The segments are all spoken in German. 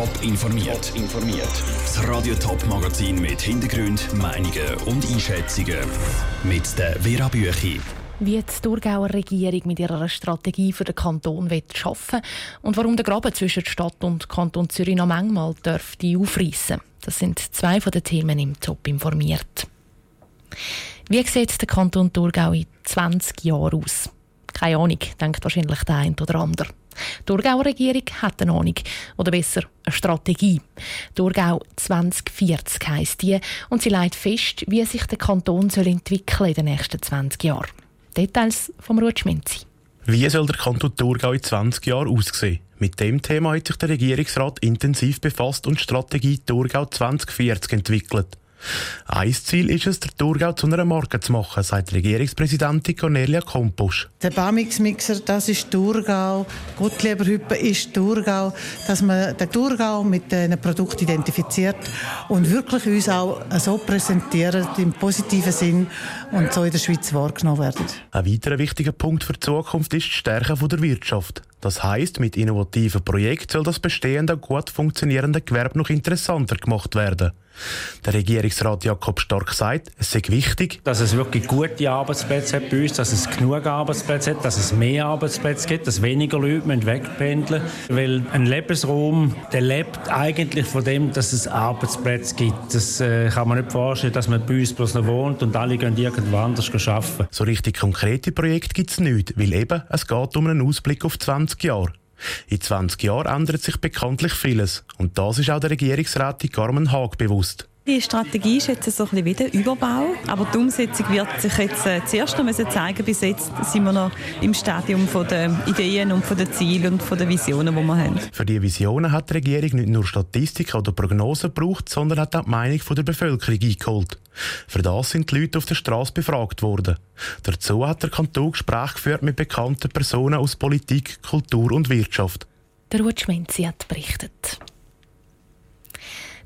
Top informiert. informiert. Das Radio Top Magazin mit Hintergrund, Meinungen und Einschätzungen mit der Vera Büchi. Wie die Thurgauer Regierung mit ihrer Strategie für den Kanton will schaffen und warum der Graben zwischen Stadt und Kanton Zürich noch manchmal dürfte aufreißen. Das sind zwei von den Themen im Top informiert. Wie sieht der Kanton Thurgau in 20 Jahren aus? Keine Ahnung, denkt wahrscheinlich der eine oder andere. Die Thurgauer Regierung hat eine Ahnung, oder besser eine Strategie. Thurgau 2040 heisst die und sie legt fest, wie sich der Kanton soll entwickeln in den nächsten 20 Jahren. Details vom Ruth Schminzi. Wie soll der Kanton Thurgau in 20 Jahren aussehen? Mit dem Thema hat sich der Regierungsrat intensiv befasst und die Strategie Thurgau 2040 entwickelt. Ein Ziel ist es, der Thurgau zu einer Marke zu machen, sagt Regierungspräsidentin Cornelia Kompusch. Der Bamix-Mixer, das ist Thurgau. Gottlieberhüppe ist Thurgau. Dass man den Thurgau mit diesen Produkten identifiziert und wirklich uns auch so präsentiert, im positiven Sinn, und so in der Schweiz wahrgenommen werden. Ein weiterer wichtiger Punkt für die Zukunft ist die Stärke der Wirtschaft. Das heißt, mit innovativen Projekten soll das bestehende gut funktionierende Gewerbe noch interessanter gemacht werden. Der Regierungsrat Jakob Stark sagt, es sei wichtig, dass es wirklich gute Arbeitsplätze hat bei uns, dass es genug Arbeitsplätze hat, dass es mehr Arbeitsplätze gibt, dass weniger Leute wegpendeln müssen. Weil ein Lebensraum, der lebt eigentlich von dem, dass es Arbeitsplätze gibt. Das äh, kann man nicht vorstellen, dass man bei uns bloß noch wohnt und alle gehen irgendwo anders arbeiten. So richtig konkrete Projekte gibt es nicht, weil eben es geht um einen Ausblick auf 20 Jahre. In 20 Jahren ändert sich bekanntlich vieles. Und das ist auch der Regierungsrätin Carmen Haag bewusst. Die Strategie ist jetzt so ein bisschen wie der Überbau, aber die Umsetzung wird sich jetzt äh, zuerst noch müssen zeigen. Bis jetzt sind wir noch im Stadium von der Ideen und von den Zielen und von den Visionen, die wir haben. Für diese Visionen hat die Regierung nicht nur Statistiken oder Prognosen gebraucht, sondern hat auch die Meinung der Bevölkerung eingeholt. Für das sind die Leute auf der Straße befragt worden. Dazu hat der Kanton Gespräche geführt mit bekannten Personen aus Politik, Kultur und Wirtschaft. Der Ruth Schmenzi hat berichtet.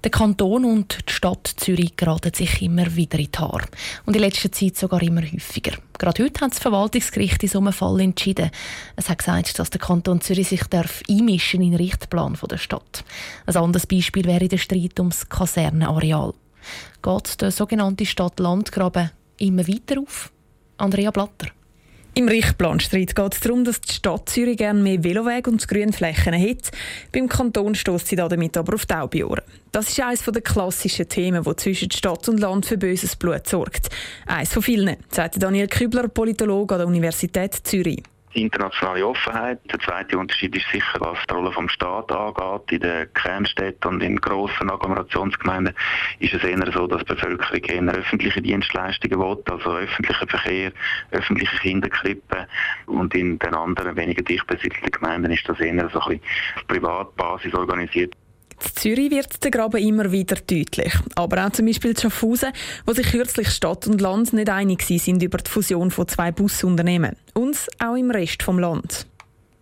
Der Kanton und die Stadt Zürich geraten sich immer wieder in die Haare. Und in letzter Zeit sogar immer häufiger. Gerade heute hat das Verwaltungsgericht in so einem Fall entschieden. Es hat gesagt, dass der Kanton Zürich sich darf einmischen in den Richtplan der Stadt. Ein anderes Beispiel wäre der Streit ums Kasernenareal. Geht der sogenannte Stadt-Land-Graben immer weiter auf? Andrea Blatter. Im Richtplanstreit geht es darum, dass die Stadt Zürich gerne mehr Velowege und Grünflächen hat. Beim Kanton stößt sie damit aber auf Taubiohren. Das ist eines der klassischen Themen, die zwischen Stadt und Land für böses Blut sorgt. Eines von vielen, sagt Daniel Kübler, Politologe an der Universität Zürich die internationale Offenheit. Der zweite Unterschied ist sicher, was die Rolle vom Staat angeht. In den Kernstädten und in grossen Agglomerationsgemeinden ist es eher so, dass die Bevölkerung eher öffentliche Dienstleistungen will, also öffentlichen Verkehr, öffentliche Kinderkrippen. Und in den anderen weniger dicht besiedelten Gemeinden ist das eher so ein bisschen auf Privatbasis organisiert. In Zürich wird der Graben immer wieder deutlich. Aber auch zum Beispiel Schaffhausen, wo sich kürzlich Stadt und Land nicht einig sind über die Fusion von zwei Busunternehmen. Und auch im Rest vom Land.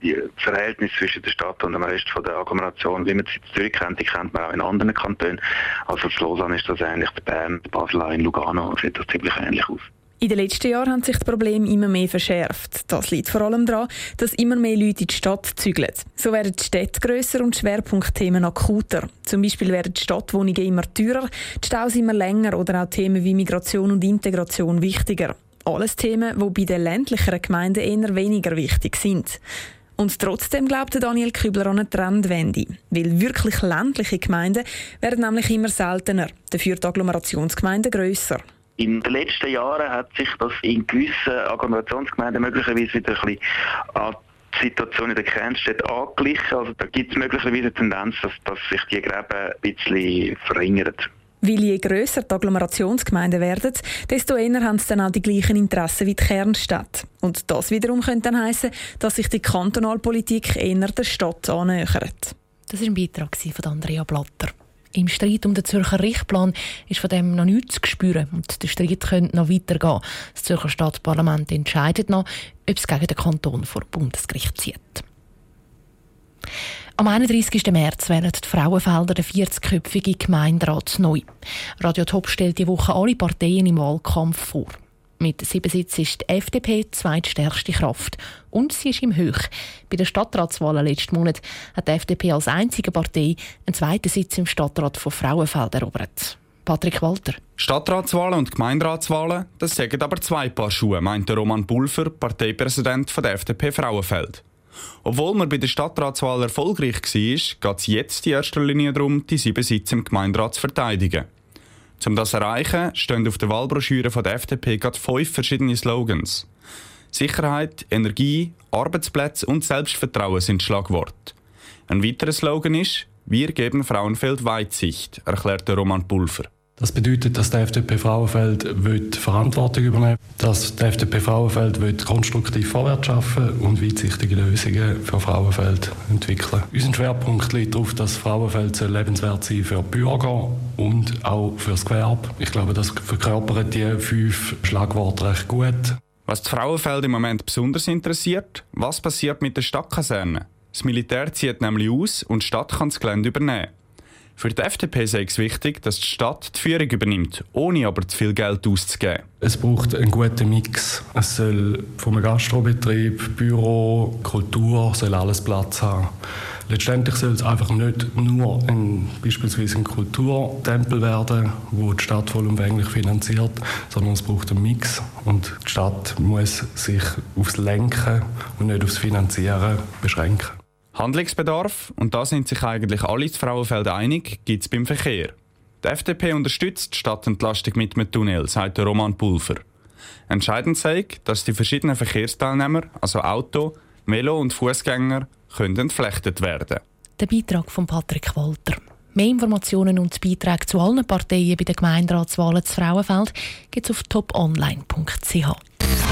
Die Verhältnisse zwischen der Stadt und dem Rest von der Agglomeration, wie man sie in Zürich kennt, die kennt man auch in anderen Kantonen. Also zu Lausanne ist das ähnlich, Bern, Basel, in Lugano sieht das ziemlich ähnlich aus. In den letzten Jahren haben sich die Probleme immer mehr verschärft. Das liegt vor allem daran, dass immer mehr Leute in die Stadt zügeln. So werden die Städte grösser und Schwerpunktthemen akuter. Zum Beispiel werden die Stadtwohnungen immer teurer, die Staus immer länger oder auch Themen wie Migration und Integration wichtiger. Alles Themen, die bei den ländlicheren Gemeinden eher weniger wichtig sind. Und trotzdem glaubt Daniel Kübler an eine Trendwende. Weil wirklich ländliche Gemeinden werden nämlich immer seltener, dafür die Agglomerationsgemeinden grösser. In den letzten Jahren hat sich das in gewissen Agglomerationsgemeinden möglicherweise wieder ein bisschen an die Situation in der Kernstadt angeglichen. Also da gibt es möglicherweise eine Tendenz, dass, dass sich die Gräben ein bisschen verringern. Weil je grösser die Agglomerationsgemeinden werden, desto eher haben sie dann auch die gleichen Interessen wie die Kernstadt. Und das wiederum könnte dann heissen, dass sich die Kantonalpolitik eher der Stadt annähert. Das war ein Beitrag von Andrea Blatter. Im Streit um den Zürcher Richtplan ist von dem noch nichts zu spüren und der Streit könnte noch weitergehen. Das Zürcher Stadtparlament entscheidet noch, ob es gegen den Kanton vor Bundesgericht zieht. Am 31. März wählen die Frauenfelder den 40-köpfigen Gemeinderat neu. Radio Top stellt die Woche alle Parteien im Wahlkampf vor. Mit sieben Sitzen ist die FDP die zweitstärkste Kraft. Und sie ist im Höch. Bei den Stadtratswahlen letzten Monat hat die FDP als einzige Partei einen zweiten Sitz im Stadtrat von Frauenfeld erobert. Patrick Walter. Stadtratswahlen und Gemeinderatswahlen, das sagen aber zwei Paar Schuhe, meint Roman Pulver, Parteipräsident der FDP Frauenfeld. Obwohl man bei der Stadtratswahl erfolgreich war, geht es jetzt in erster Linie darum, die sieben Sitze im Gemeinderat zu verteidigen. Um das zu erreichen, stehen auf der Wahlbroschüre von der FDP gerade fünf verschiedene Slogans. Sicherheit, Energie, Arbeitsplätze und Selbstvertrauen sind Schlagwort. Ein weiterer Slogan ist Wir geben Frauenfeld Weitsicht, erklärte Roman Pulver. Das bedeutet, dass der FDP Frauenfeld Verantwortung übernehmen dass der FDP Frauenfeld konstruktiv vorwärts schaffen und weitsichtige Lösungen für Frauenfeld entwickeln. Unser Schwerpunkt liegt darauf, dass Frauenfeld lebenswert sein für Bürger und auch für das Gewerbe. Ich glaube, das verkörpert die fünf Schlagworte recht gut. Was die Frauenfeld im Moment besonders interessiert, was passiert mit der Stadtkaserne? Das Militär zieht nämlich aus und die Stadt kann das Gelände übernehmen. Für die FDP sei es wichtig, dass die Stadt die Führung übernimmt, ohne aber zu viel Geld auszugeben. Es braucht einen guten Mix. Es soll vom Gastrobetrieb, Büro, Kultur, soll alles Platz haben. Letztendlich soll es einfach nicht nur ein, beispielsweise ein Kulturtempel werden, wo die Stadt vollumfänglich finanziert, sondern es braucht einen Mix und die Stadt muss sich aufs Lenken und nicht aufs Finanzieren beschränken. Handlungsbedarf, und da sind sich eigentlich alle zu Frauenfeld einig, gibt es beim Verkehr. Die FDP unterstützt die Stadtentlastung mit einem Tunnel, sagt Roman Pulver. Entscheidend sei, dass die verschiedenen Verkehrsteilnehmer, also Auto, Velo und Fußgänger, entflechtet werden. Der Beitrag von Patrick Walter. Mehr Informationen und Beiträge zu allen Parteien bei den Gemeinderatswahlen zu Frauenfeld gibt es auf toponline.ch.